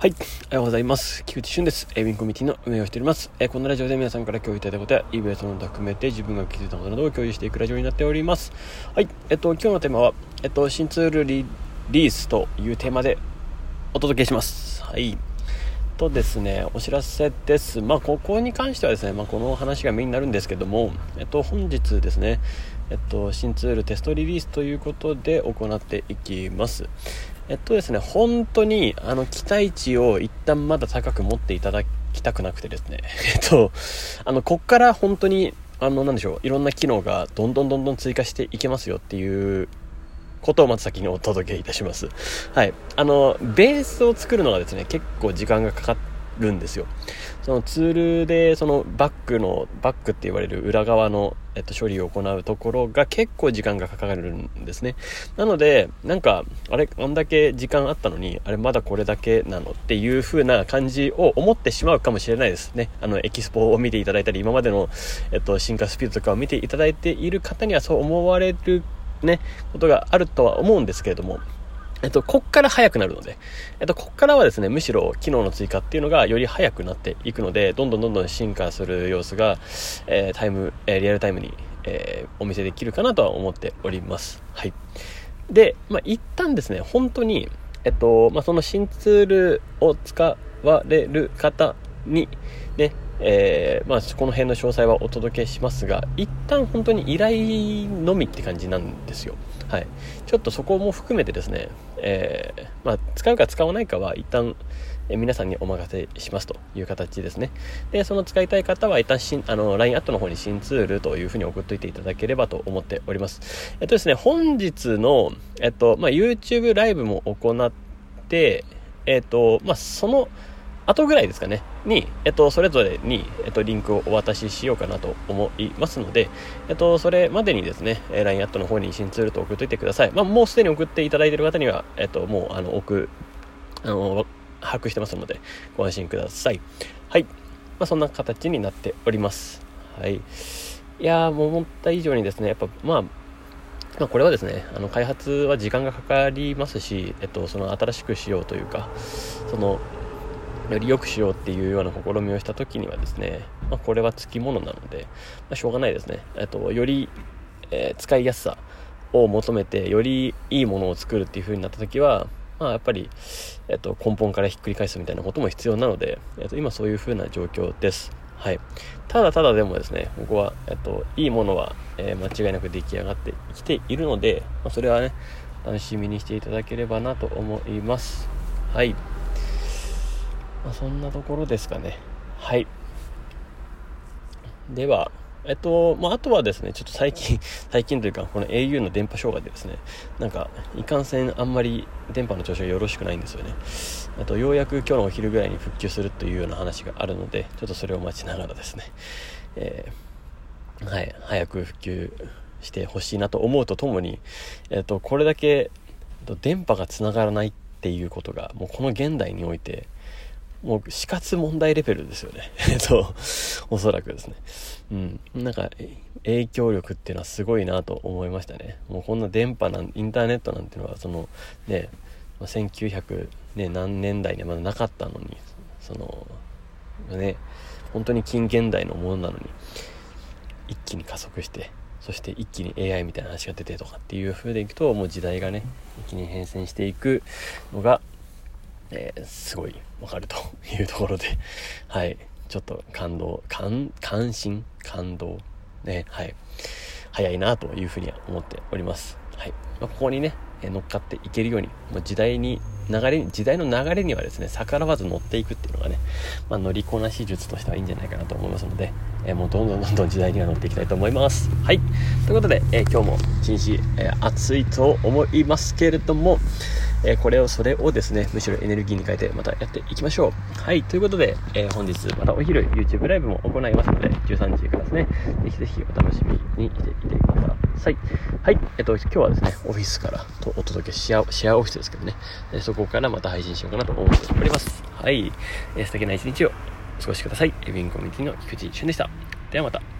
はい。おはようございます。菊池俊です。エビンコミュニティの運営をしております。えこのラジオで皆さんから共有いただいたことや、イベントの含めて自分が気づいたことなどを共有していくラジオになっております。はい。えっと、今日のテーマは、えっと、新ツールリリースというテーマでお届けします。はい。とですね、お知らせです。まあ、ここに関してはですね、まあ、この話がメインになるんですけども、えっと、本日ですね、えっと、新ツールテストリリースということで行っていきます。えっとですね、本当に、あの、期待値を一旦まだ高く持っていただきたくなくてですね、えっと、あの、こっから本当に、あの、なんでしょう、いろんな機能がどんどんどんどん追加していけますよっていうことをまず先にお届けいたします。はい。あの、ベースを作るのがですね、結構時間がかかっるんですよ。そのツールでそのバックのバックって言われる裏側の、えっと、処理を行うところが結構時間がかかるんですね。なのでなんかあれあんだけ時間あったのにあれまだこれだけなのっていう風な感じを思ってしまうかもしれないですね。あのエキスポを見ていただいたり今までの、えっと、進化スピードとかを見ていただいている方にはそう思われるねことがあるとは思うんですけれども。えっと、こっから速くなるので、えっと、こっからはですね、むしろ機能の追加っていうのがより速くなっていくので、どんどんどんどん進化する様子が、えー、タイム、えー、リアルタイムに、えー、お見せできるかなとは思っております。はい。で、まあ、一旦ですね、本当に、えっと、まあ、その新ツールを使われる方に、ね、えー、まあ、この辺の詳細はお届けしますが、一旦本当に依頼のみって感じなんですよ。はい。ちょっとそこも含めてですね、えー、まあ、使うか使わないかは一旦、皆さんにお任せしますという形ですね。で、その使いたい方は一旦新、あの、LINE アットの方に新ツールというふうに送っといていただければと思っております。えっとですね、本日の、えっと、まあ、YouTube ライブも行って、えっと、まあ、その、後ぐらいですかね、に、えっと、それぞれに、えっと、リンクをお渡ししようかなと思いますので、えっと、それまでにですね、LINE アットの方に新ツールと送っといてください。まあ、もうすでに送っていただいている方には、えっと、もう、あの、送、あの、把握してますので、ご安心ください。はい。まあ、そんな形になっております。はい。いやー、もう思った以上にですね、やっぱ、まあ、まあ、これはですね、あの開発は時間がかかりますし、えっと、その新しくしようというか、そのより良くしようっていうような試みをした時にはですね、まあ、これはつきものなので、まあ、しょうがないですね。えっと、より、えー、使いやすさを求めて、よりいいものを作るっていう風になった時は、まあ、やっぱり、えっと、根本からひっくり返すみたいなことも必要なので、えっと、今そういう風な状況です。はい。ただただでもですね、ここは、えっと、いいものは、えー、間違いなく出来上がってきているので、まあ、それはね、楽しみにしていただければなと思います。はい。まあ、そんなところですかね。はい。では、えっと、まあ、あとはですね、ちょっと最近、最近というか、この au の電波障害でですね、なんか、いかんせんあんまり電波の調子がよろしくないんですよね。あと、ようやく今日のお昼ぐらいに復旧するというような話があるので、ちょっとそれを待ちながらですね、えー、はい、早く復旧してほしいなと思うとともに、えっと、これだけ、電波が繋がらないっていうことが、もうこの現代において、もう死活問題レベルですよね。えっと、おそらくですね。うん。なんか、影響力っていうのはすごいなと思いましたね。もうこんな電波なん、インターネットなんていうのは、その、ね、1900、ね、何年代にまだなかったのに、その、ね、本当に近現代のものなのに、一気に加速して、そして一気に AI みたいな話が出てとかっていう風でいくと、もう時代がね、一気に変遷していくのが、えー、すごいわかるというところで、はい、ちょっと感動、感、関心、感動、ね、はい、早いなというふうには思っております。はい。まあ、ここにね、乗っかっていけるように、もう時代に、流れ、時代の流れにはですね、逆らわず乗っていくっていうのがね、まあ、乗りこなし術としてはいいんじゃないかなと思いますので、えー、もうどんどんどんどん時代には乗っていきたいと思います。はい。ということで、えー、今日も一日、えー、暑いと思いますけれども、えこれを、それをですね、むしろエネルギーに変えてまたやっていきましょう。はい、ということで、えー、本日またお昼 YouTube ライブも行いますので、13時からですね、ぜひぜひお楽しみにしていてください。はい、えっと、今日はですね、オフィスからとお届けシェア、シェアオフィスですけどね、えそこからまた配信しようかなと思っております。はい、えー、素敵な一日をお過ごしください。エビンコミュニティの菊池俊でした。ではまた。